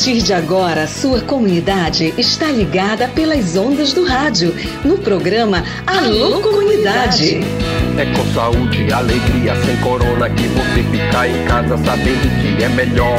partir de agora, sua comunidade está ligada pelas ondas do rádio, no programa Alô Comunidade. É com saúde e alegria, sem corona, que você fica em casa sabendo que é melhor.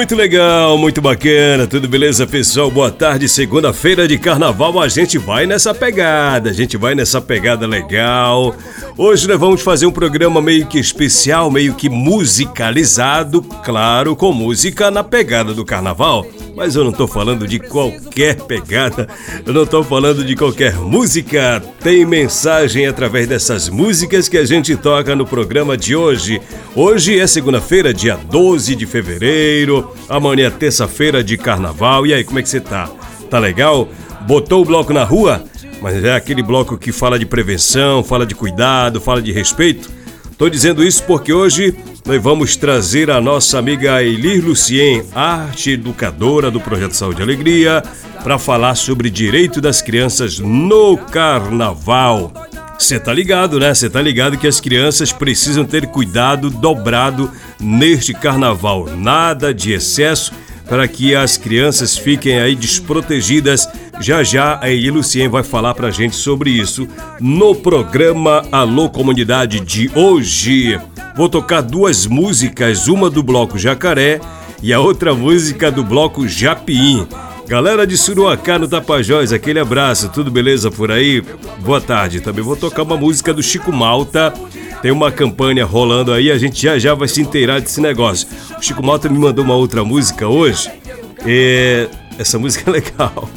Muito legal, muito bacana, tudo beleza, pessoal? Boa tarde, segunda-feira de carnaval, a gente vai nessa pegada, a gente vai nessa pegada legal. Hoje nós vamos fazer um programa meio que especial, meio que musicalizado, claro, com música na pegada do carnaval. Mas eu não tô falando de qualquer pegada, eu não tô falando de qualquer música. Tem mensagem através dessas músicas que a gente toca no programa de hoje. Hoje é segunda-feira, dia 12 de fevereiro. Amanhã é terça-feira de carnaval. E aí, como é que você tá? Tá legal? Botou o bloco na rua? Mas é aquele bloco que fala de prevenção, fala de cuidado, fala de respeito. Tô dizendo isso porque hoje nós vamos trazer a nossa amiga Elir Lucien, arte educadora do Projeto Saúde e Alegria, para falar sobre direito das crianças no carnaval. Você tá ligado, né? Você tá ligado que as crianças precisam ter cuidado dobrado neste carnaval. Nada de excesso para que as crianças fiquem aí desprotegidas. Já já a Eli Lucien vai falar pra gente sobre isso no programa Alô Comunidade de hoje. Vou tocar duas músicas, uma do bloco Jacaré e a outra música do bloco Japim. Galera de Suruacá no Tapajós, aquele abraço, tudo beleza por aí? Boa tarde, também vou tocar uma música do Chico Malta. Tem uma campanha rolando aí, a gente já já vai se inteirar desse negócio. O Chico Malta me mandou uma outra música hoje. E essa música é legal.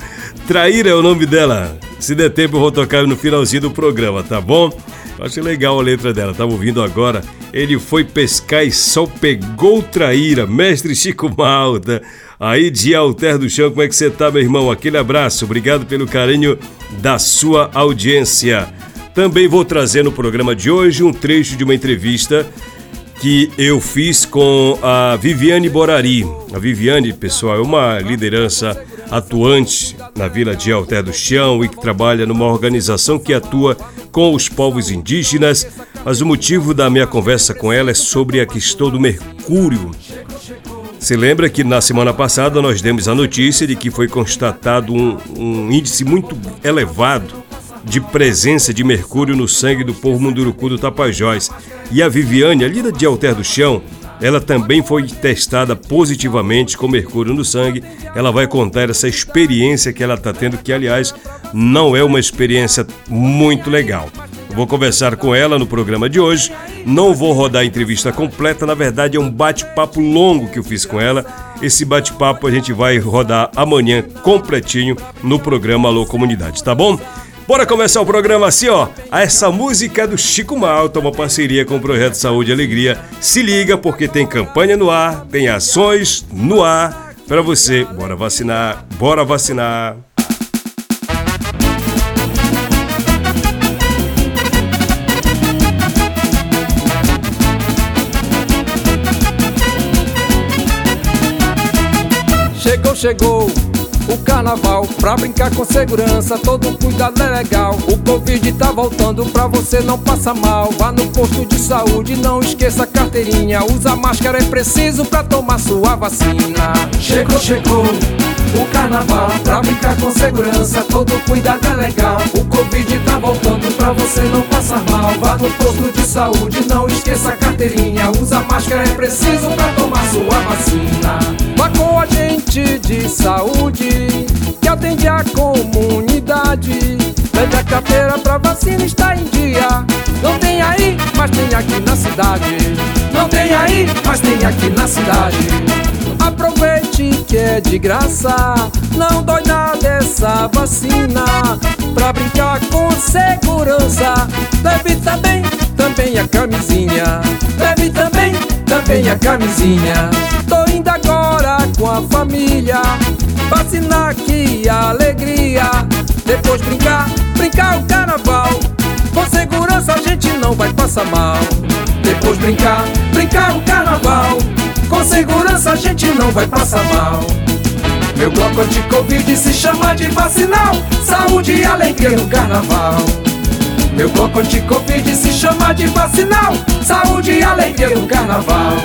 Traíra é o nome dela. Se der tempo eu vou tocar no finalzinho do programa, tá bom? Achei legal a letra dela, tava ouvindo agora. Ele foi pescar e só pegou traíra, mestre Chico Malta. Aí de Alter do Chão, como é que você tá, meu irmão? Aquele abraço, obrigado pelo carinho da sua audiência. Também vou trazer no programa de hoje um trecho de uma entrevista que eu fiz com a Viviane Borari. A Viviane, pessoal, é uma liderança atuante na Vila de Alter do Chão e que trabalha numa organização que atua com os povos indígenas. Mas o motivo da minha conversa com ela é sobre a questão do mercúrio se lembra que na semana passada nós demos a notícia de que foi constatado um, um índice muito elevado de presença de mercúrio no sangue do povo munduruku do Tapajós. E a Viviane, ali de Alter do Chão, ela também foi testada positivamente com mercúrio no sangue. Ela vai contar essa experiência que ela está tendo, que aliás não é uma experiência muito legal. Vou conversar com ela no programa de hoje. Não vou rodar a entrevista completa, na verdade é um bate-papo longo que eu fiz com ela. Esse bate-papo a gente vai rodar amanhã completinho no programa Alô Comunidade, tá bom? Bora começar o programa assim, ó. Essa música é do Chico Malta, uma parceria com o Projeto Saúde e Alegria. Se liga porque tem campanha no ar, tem ações no ar para você. Bora vacinar, bora vacinar. Chegou, chegou o carnaval Pra brincar com segurança, todo cuidado é legal. O Covid tá voltando pra você não passar mal. Vá no posto de saúde, não esqueça a carteirinha. Usa máscara, é preciso pra tomar sua vacina. Chegou, chegou o carnaval Pra brincar com segurança, todo cuidado é legal. O Covid tá voltando pra você não passar mal. Vá no posto de saúde, não esqueça a carteirinha. Usa máscara, é preciso pra tomar sua vacina. Vá com a gente de saúde Que atende a comunidade. Leve a carteira pra vacina, está em dia. Não tem aí, mas tem aqui na cidade. Não tem aí, mas tem aqui na cidade. Aproveite que é de graça, não dói nada essa vacina. Pra brincar com segurança, leve também, também a camisinha. Leve também, também a camisinha. Tô indo agora com a família, vacinar que alegria. Depois brincar, brincar o carnaval. Com segurança a gente não vai passar mal. Depois brincar, brincar o carnaval. Com segurança a gente não vai passar mal. Meu bloco anti-covid se chama de vacinal. Saúde e alegria no carnaval. Meu bloco anti-covid se chama de vacinal. Saúde e alegria no carnaval.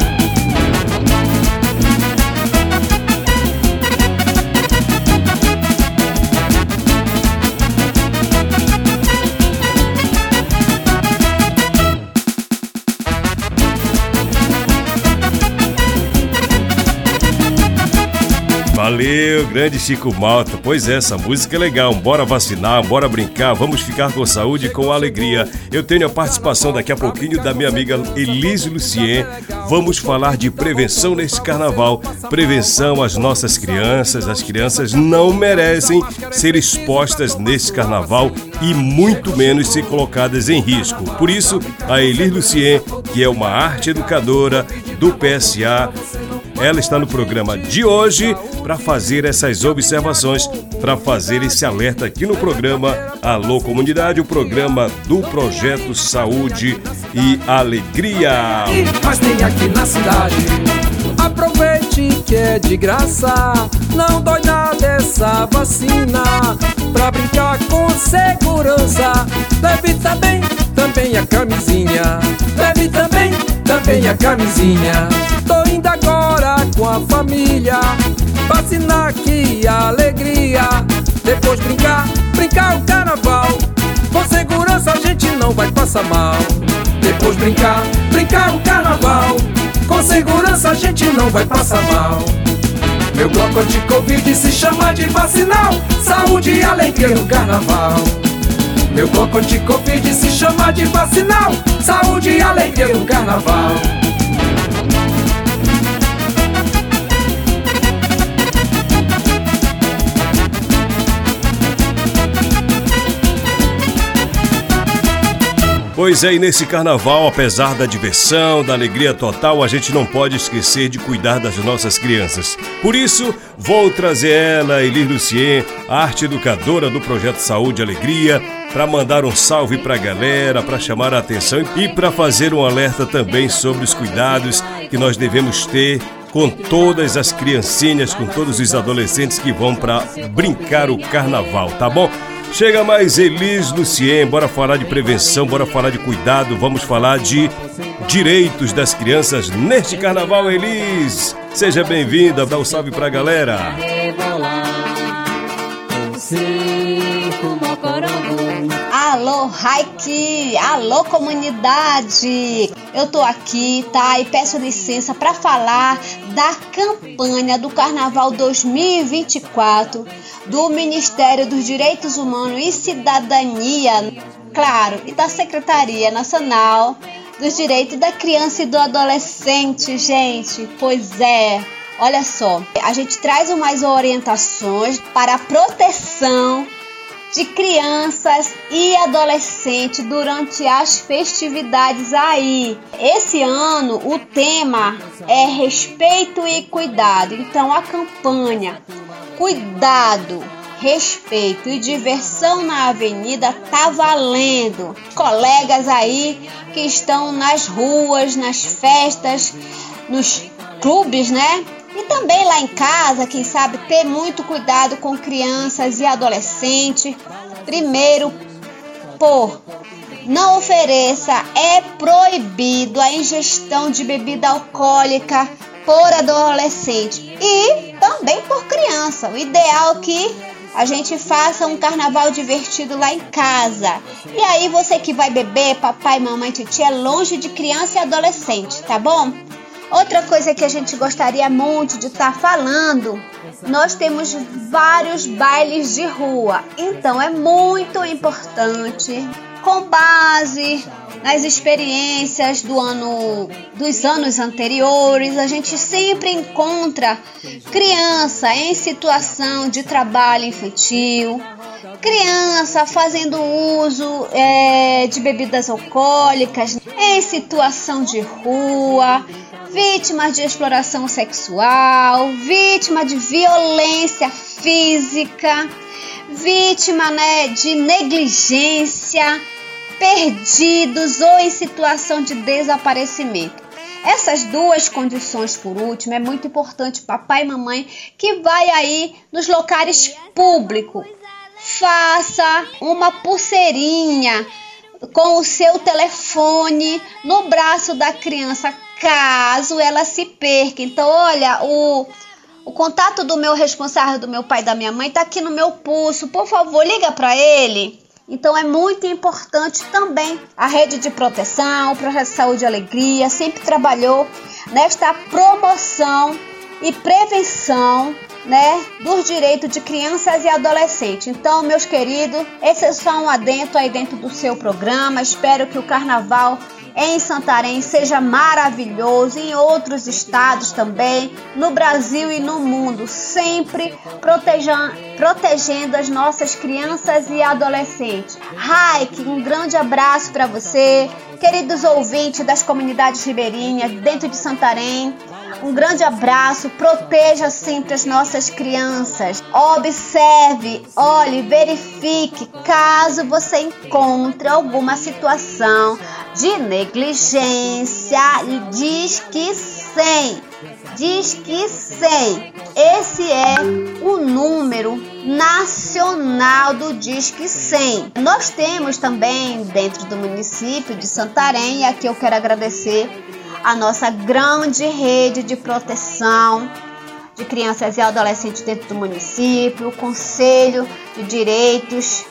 Valeu, grande Chico Malta. Pois é, essa música é legal. Bora vacinar, bora brincar, vamos ficar com saúde e com alegria. Eu tenho a participação daqui a pouquinho da minha amiga Elise Lucien. Vamos falar de prevenção nesse carnaval. Prevenção às nossas crianças. As crianças não merecem ser expostas nesse carnaval e muito menos ser colocadas em risco. Por isso, a Elise Lucien, que é uma arte educadora do PSA, ela está no programa de hoje para fazer essas observações, para fazer esse alerta aqui no programa Alô Comunidade, o programa do Projeto Saúde e Alegria. Mas tem aqui na cidade. Aproveite que é de graça, não dói nada essa vacina. Pra brincar com segurança, leve também, também a camisinha. Leve também, também a camisinha. Tô indo com a família, vacinar que alegria. Depois brincar, brincar o carnaval. Com segurança a gente não vai passar mal. Depois brincar, brincar o carnaval. Com segurança a gente não vai passar mal. Meu bloco anti-covid se chama de vacinal. Saúde e alegria no carnaval. Meu bloco anti-covid se chama de vacinal. Saúde e alegria no carnaval. Pois é, e nesse carnaval, apesar da diversão, da alegria total, a gente não pode esquecer de cuidar das nossas crianças. Por isso, vou trazer ela, Elis Lucien, arte educadora do Projeto Saúde e Alegria, para mandar um salve para a galera, para chamar a atenção e para fazer um alerta também sobre os cuidados que nós devemos ter com todas as criancinhas, com todos os adolescentes que vão para brincar o carnaval, tá bom? Chega mais Elis Lucien, bora falar de prevenção, bora falar de cuidado, vamos falar de direitos das crianças neste carnaval, Elis. Seja bem-vinda, dá um salve pra galera. Alô, Raiki! Alô, comunidade! Eu tô aqui, tá? E peço licença para falar da campanha do Carnaval 2024 do Ministério dos Direitos Humanos e Cidadania, claro, e da Secretaria Nacional dos Direitos da Criança e do Adolescente, gente. Pois é, olha só, a gente traz umas orientações para a proteção de crianças e adolescentes durante as festividades aí. Esse ano o tema é respeito e cuidado. Então a campanha Cuidado, respeito e diversão na avenida tá valendo. Colegas aí que estão nas ruas, nas festas, nos clubes, né? E também lá em casa, quem sabe ter muito cuidado com crianças e adolescentes. Primeiro, por não ofereça, é proibido a ingestão de bebida alcoólica por adolescente e também por criança. O ideal é que a gente faça um carnaval divertido lá em casa. E aí você que vai beber, papai, mamãe, titia, é longe de criança e adolescente, tá bom? Outra coisa que a gente gostaria muito de estar tá falando, nós temos vários bailes de rua, então é muito importante com base nas experiências do ano dos anos anteriores, a gente sempre encontra criança em situação de trabalho infantil, criança fazendo uso é, de bebidas alcoólicas, em situação de rua, vítimas de exploração sexual, vítima de violência física, vítima né, de negligência perdidos ou em situação de desaparecimento. Essas duas condições, por último, é muito importante, papai e mamãe, que vai aí nos locais públicos. Faça uma pulseirinha com o seu telefone no braço da criança, caso ela se perca. Então, olha, o, o contato do meu responsável, do meu pai e da minha mãe, está aqui no meu pulso. Por favor, liga para ele então é muito importante também a rede de proteção, de saúde e alegria sempre trabalhou nesta promoção e prevenção né, dos direitos de crianças e adolescentes. Então, meus queridos, esse é só um adentro aí dentro do seu programa. Espero que o carnaval em Santarém seja maravilhoso, em outros estados também, no Brasil e no mundo, sempre protegendo as nossas crianças e adolescentes. Raik, um grande abraço para você, queridos ouvintes das comunidades ribeirinhas dentro de Santarém. Um grande abraço, proteja sempre as nossas crianças. Observe, olhe, verifique caso você encontre alguma situação de negligência e diz que sim. Diz que sim. Esse é o número nacional do Disque 100. Nós temos também dentro do município de Santarém, e aqui eu quero agradecer a nossa grande rede de proteção de crianças e adolescentes dentro do município, o Conselho de Direitos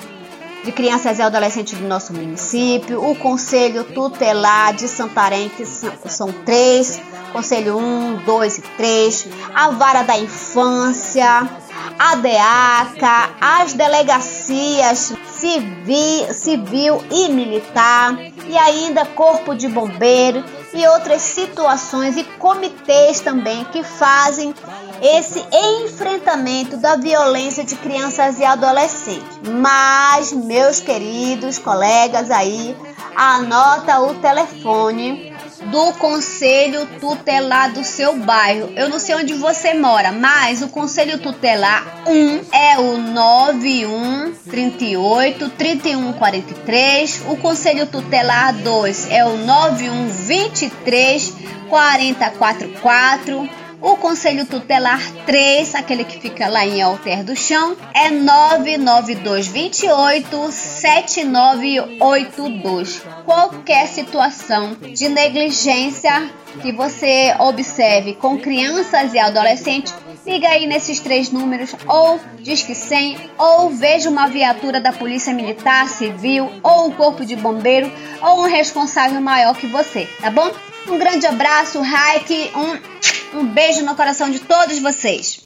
de Crianças e Adolescentes do nosso município, o Conselho Tutelar de Santarém, que são, três, Conselho 1, 2 e 3, a Vara da Infância, a DEACA, as delegacias civil, civil e militar, e ainda Corpo de Bombeiro e outras situações e comitês também que fazem esse enfrentamento da violência de crianças e adolescentes. Mas, meus queridos colegas aí, anota o telefone do conselho tutelar do seu bairro. Eu não sei onde você mora, mas o conselho tutelar 1 é o 91 38 31 43. O conselho tutelar 2 é o 91 23 40 44. O Conselho Tutelar 3, aquele que fica lá em Alter do Chão, é 99228 7982. Qualquer situação de negligência que você observe com crianças e adolescentes, liga aí nesses três números ou diz que 100 ou veja uma viatura da Polícia Militar, Civil ou um corpo de bombeiro ou um responsável maior que você, tá bom? Um grande abraço, Raik, um um beijo no coração de todos vocês.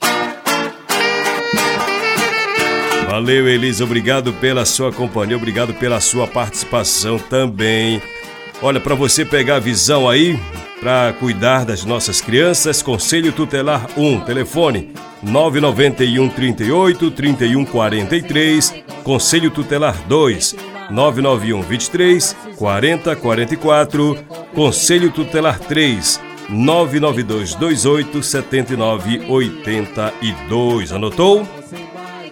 Valeu, Elisa. Obrigado pela sua companhia, obrigado pela sua participação também. Olha, para você pegar a visão aí, para cuidar das nossas crianças, Conselho Tutelar 1, telefone 991 38 31 43, Conselho Tutelar 2, 991 23 40 44, Conselho Tutelar 3, 99228 7982. Anotou?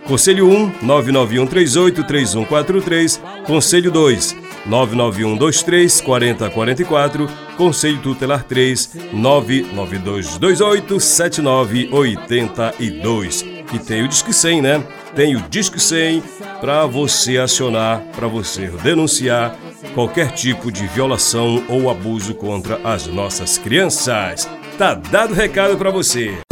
Conselho 1 99138 3143. Conselho 2 99123 4044. Conselho Tutelar 3 99228 7982. E tem o Disque 100, né? Tem o Disque 100 para você acionar, para você denunciar qualquer tipo de violação ou abuso contra as nossas crianças. Tá dado recado para você.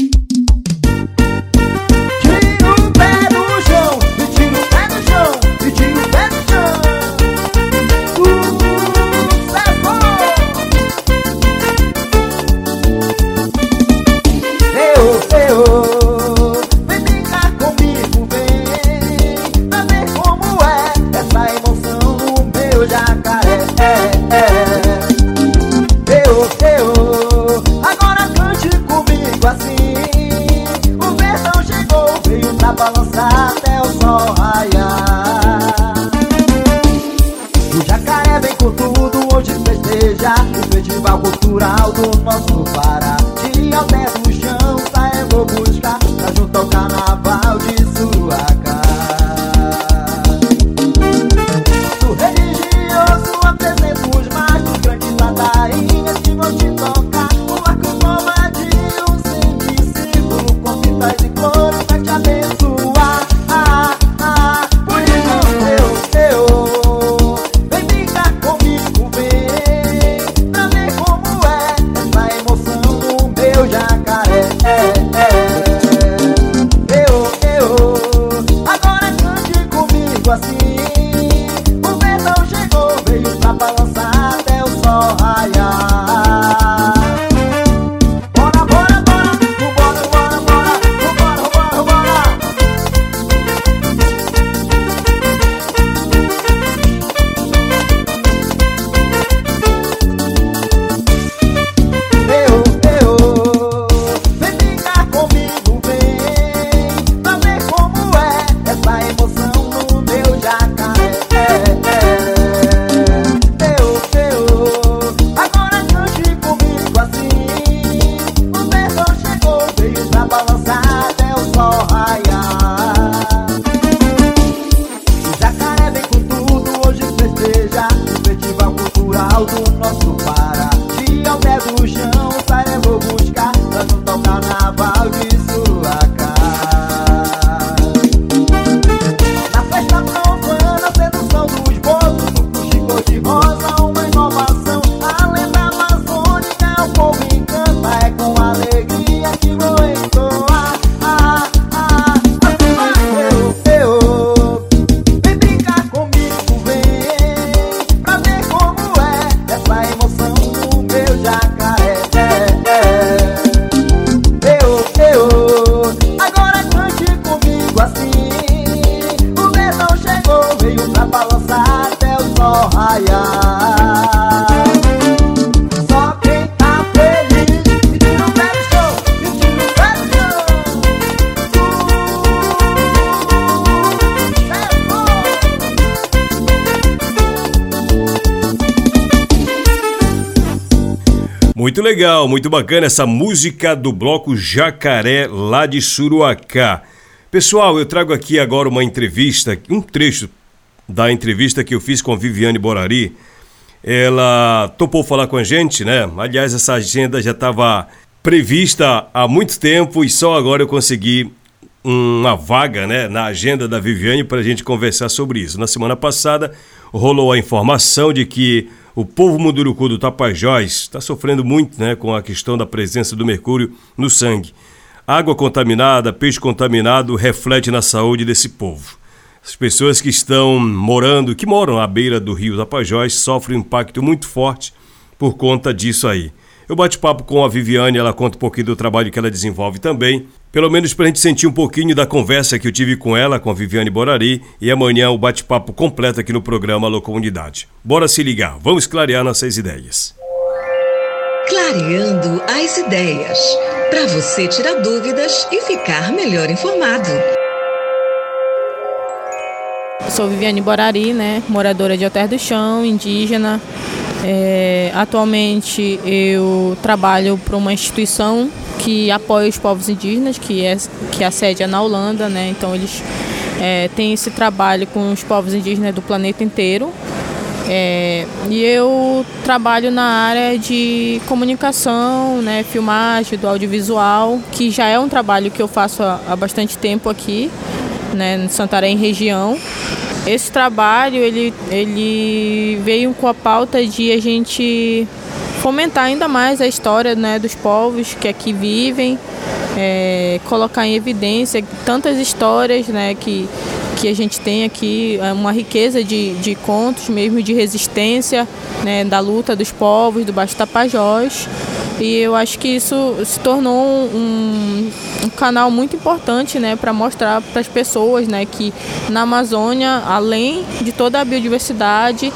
Legal, muito bacana essa música do bloco Jacaré lá de Suruacá. Pessoal, eu trago aqui agora uma entrevista, um trecho da entrevista que eu fiz com Viviane Borari. Ela topou falar com a gente, né? Aliás, essa agenda já estava prevista há muito tempo e só agora eu consegui uma vaga né, na agenda da Viviane para a gente conversar sobre isso. Na semana passada rolou a informação de que o povo munduruku do Tapajós está sofrendo muito né, com a questão da presença do mercúrio no sangue. Água contaminada, peixe contaminado reflete na saúde desse povo. As pessoas que estão morando, que moram à beira do rio Tapajós, sofrem um impacto muito forte por conta disso aí. Eu bate papo com a Viviane, ela conta um pouquinho do trabalho que ela desenvolve também, pelo menos para a gente sentir um pouquinho da conversa que eu tive com ela, com a Viviane Borari, e amanhã o bate-papo completo aqui no programa Alô Comunidade. Bora se ligar, vamos clarear nossas ideias. Clareando as ideias. Para você tirar dúvidas e ficar melhor informado. Sou Viviane Borari, né, moradora de Alter do Chão, indígena. É, atualmente eu trabalho para uma instituição que apoia os povos indígenas, que é que a sede é na Holanda, né? Então eles é, têm esse trabalho com os povos indígenas do planeta inteiro. É, e eu trabalho na área de comunicação, né, filmagem, do audiovisual, que já é um trabalho que eu faço há, há bastante tempo aqui, né, em Santarém região. Esse trabalho ele, ele veio com a pauta de a gente fomentar ainda mais a história né, dos povos que aqui vivem, é, colocar em evidência tantas histórias né, que, que a gente tem aqui, uma riqueza de, de contos mesmo de resistência né, da luta dos povos do Baixo Tapajós. E eu acho que isso se tornou um, um canal muito importante né, para mostrar para as pessoas né, que na Amazônia, além de toda a biodiversidade,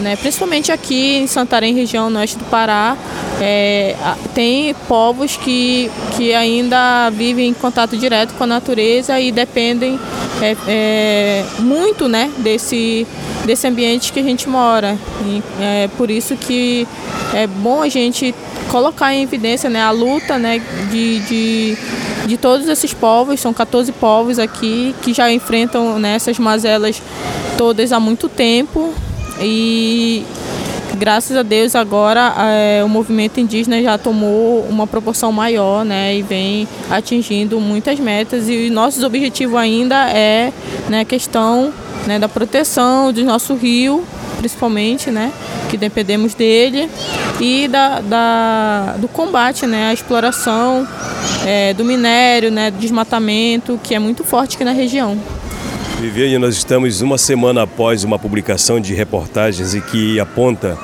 né, principalmente aqui em Santarém, região oeste do Pará, é, tem povos que, que ainda vivem em contato direto com a natureza e dependem é, é, muito né, desse, desse ambiente que a gente mora. E é por isso que é bom a gente colocar em evidência né, a luta né, de, de, de todos esses povos, são 14 povos aqui que já enfrentam né, essas mazelas todas há muito tempo e graças a Deus agora é, o movimento indígena já tomou uma proporção maior né, e vem atingindo muitas metas e nosso objetivo ainda é né, a questão né, da proteção do nosso rio, principalmente, né, que dependemos dele, e da, da do combate né, à exploração é, do minério, né, do desmatamento, que é muito forte aqui na região. Viviane, nós estamos uma semana após uma publicação de reportagens e que aponta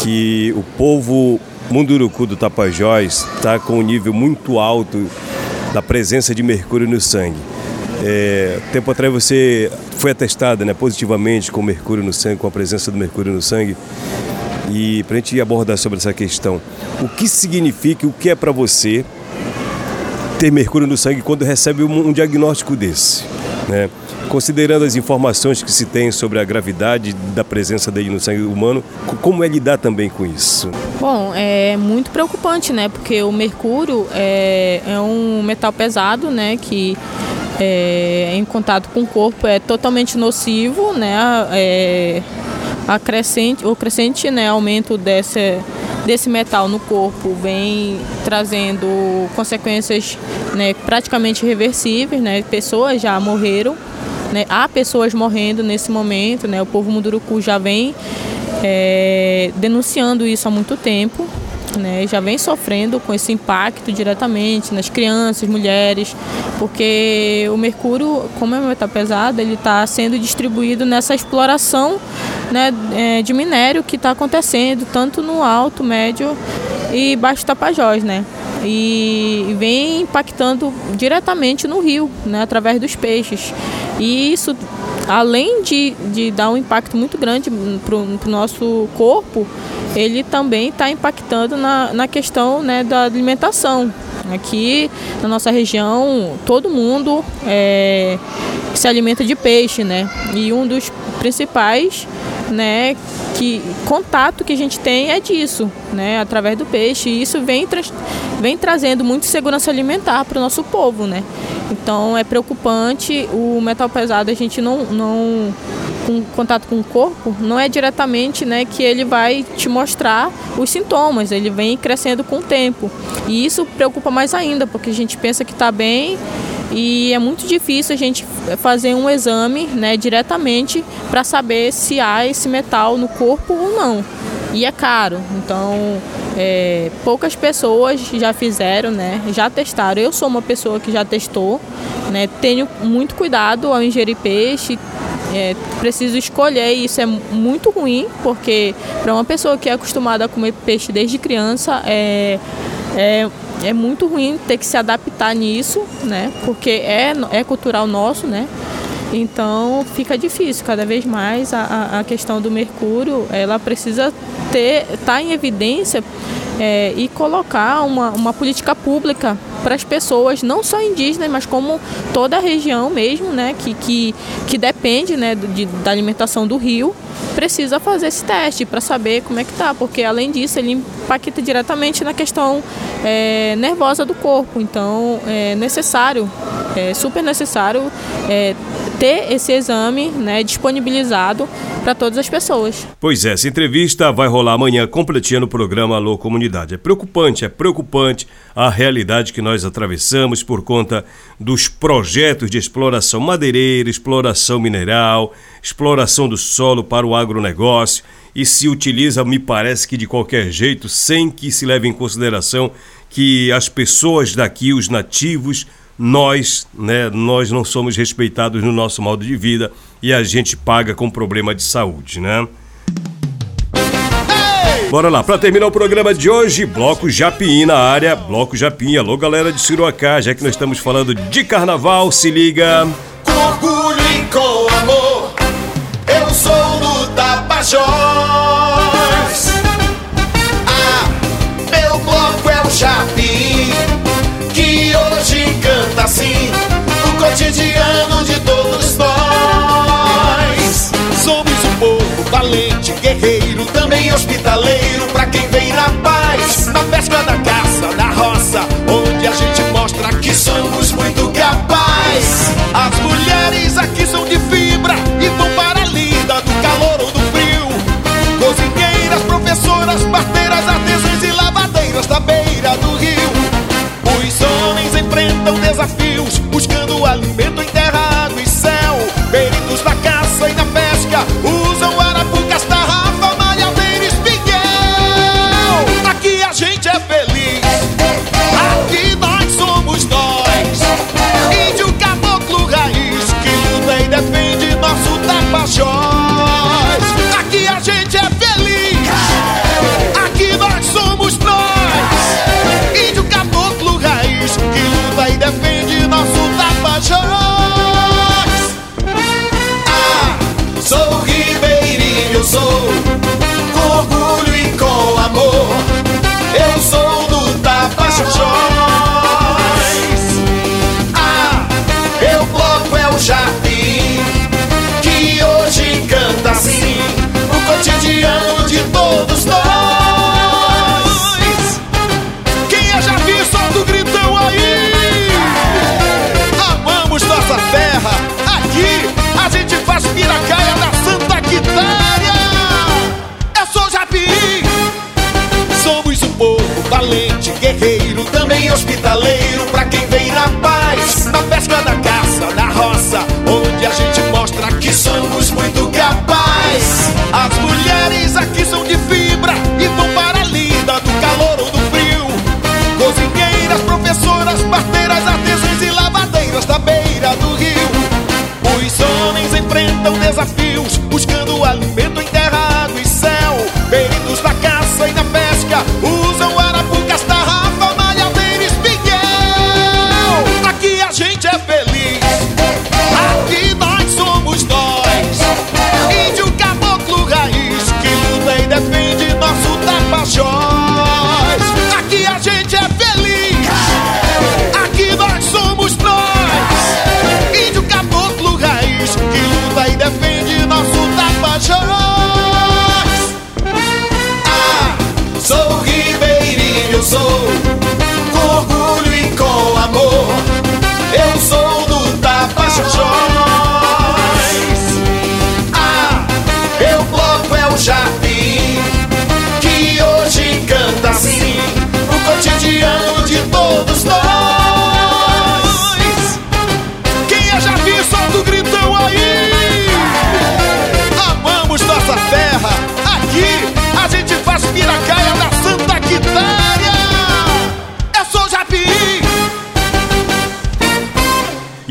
que o povo Munduruku do Tapajós está com um nível muito alto da presença de mercúrio no sangue. É, tempo atrás você foi atestada né, positivamente com mercúrio no sangue, com a presença do mercúrio no sangue. E para a gente abordar sobre essa questão, o que significa, o que é para você ter mercúrio no sangue quando recebe um, um diagnóstico desse? Né? Considerando as informações que se tem sobre a gravidade da presença dele no sangue humano, como é lidar também com isso? Bom, é muito preocupante, né? Porque o mercúrio é, é um metal pesado, né? Que é, em contato com o corpo é totalmente nocivo, né? É, a crescente, o crescente né, aumento desse, desse metal no corpo vem trazendo consequências né, praticamente irreversíveis, né? Pessoas já morreram, né? Há pessoas morrendo nesse momento, né? O povo Munduruku já vem é, denunciando isso há muito tempo, né? Já vem sofrendo com esse impacto diretamente nas crianças, mulheres, porque o mercúrio, como é um metal pesado, ele está sendo distribuído nessa exploração né, é, de minério que está acontecendo tanto no alto, médio e baixo Tapajós, né? E vem impactando diretamente no rio, né, através dos peixes. E isso, além de, de dar um impacto muito grande para o nosso corpo, ele também está impactando na, na questão né, da alimentação. Aqui na nossa região, todo mundo é, se alimenta de peixe, né? E um dos principais né, que contato que a gente tem é disso, né, através do peixe. E isso vem, tra vem trazendo muita segurança alimentar para o nosso povo, né. Então é preocupante o metal pesado a gente não, não com contato com o corpo, não é diretamente né, que ele vai te mostrar os sintomas, ele vem crescendo com o tempo. E isso preocupa mais ainda, porque a gente pensa que está bem e é muito difícil a gente fazer um exame né, diretamente para saber se há esse metal no corpo ou não. E é caro, então é, poucas pessoas já fizeram, né, já testaram. Eu sou uma pessoa que já testou, né, tenho muito cuidado ao ingerir peixe, é, preciso escolher e isso é muito ruim, porque para uma pessoa que é acostumada a comer peixe desde criança, é, é, é muito ruim ter que se adaptar nisso, né? Porque é, é cultural nosso, né? Então fica difícil cada vez mais a, a questão do mercúrio, ela precisa ter estar tá em evidência é, e colocar uma, uma política pública para as pessoas, não só indígenas, mas como toda a região mesmo, né, que, que, que depende né, de, da alimentação do rio, precisa fazer esse teste para saber como é que tá, porque além disso ele impacta diretamente na questão é, nervosa do corpo, então é necessário, é super necessário é, ter esse exame né, disponibilizado para todas as pessoas. Pois é, essa entrevista vai rolar amanhã completinha no programa Alô Comunidade. É preocupante, é preocupante a realidade que nós atravessamos por conta dos projetos de exploração madeireira, exploração mineral, exploração do solo para o agronegócio e se utiliza, me parece que de qualquer jeito, sem que se leve em consideração que as pessoas daqui, os nativos, nós, né, nós não somos respeitados no nosso modo de vida e a gente paga com problema de saúde, né? Bora lá, para terminar o programa de hoje, Bloco Japim na área, Bloco Japim, alô galera de Siruacá, já que nós estamos falando de carnaval, se liga. Com orgulho e com amor, eu sou do Tapajós. Ah, meu bloco é o Japim, hospitaleiro pra quem vem na paz. Na pesca da caça, na roça, onde a gente mostra que somos muito capazes. As mulheres aqui são de fibra e vão para a lida do calor ou do frio. Cozinheiras, professoras, parteiras, artesãs e lavadeiras da beira do rio. Os homens enfrentam desafios buscando alimento em também hospitaleiro pra quem vem na paz, na pesca, na caça, na roça, onde a gente mostra que somos muito capazes. As mulheres aqui são de fibra e vão para a lida do calor ou do frio. Cozinheiras, professoras, parteiras, artesãs e lavadeiras da beira do rio. Os homens enfrentam desafios, buscando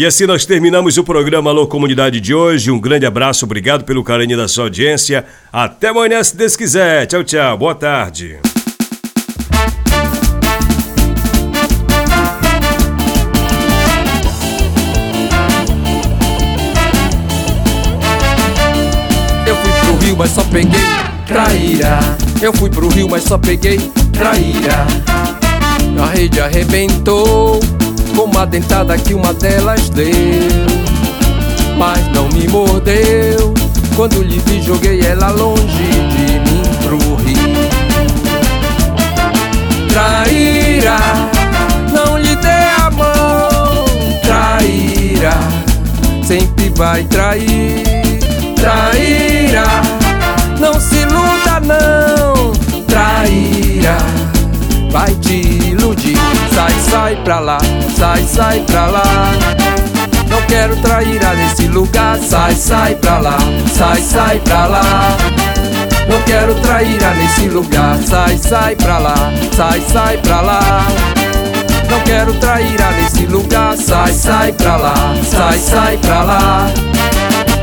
E assim nós terminamos o programa Alô Comunidade de hoje. Um grande abraço, obrigado pelo carinho da sua audiência. Até amanhã, se Deus quiser. Tchau, tchau. Boa tarde. Eu fui pro Rio, mas só peguei traíra. Eu fui pro Rio, mas só peguei traíra. A rede arrebentou com uma dentada que uma delas deu. Mas não me mordeu. Quando lhe vi, joguei ela longe de mim pro rio. Traíra, não lhe dê a mão. Traíra, sempre vai trair. Traíra, não se iluda não. Traíra, vai te iludir. Sai, sai pra lá, sai, sai pra lá. Não quero traíra nesse lugar. Sai, sai pra lá, sai, sai pra lá. Não quero traíra nesse lugar. Sai, sai pra lá, sai, sai pra lá. Não quero traíra nesse lugar. Sai, sai pra lá, sai, sai pra lá.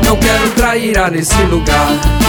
Não quero traíra nesse lugar.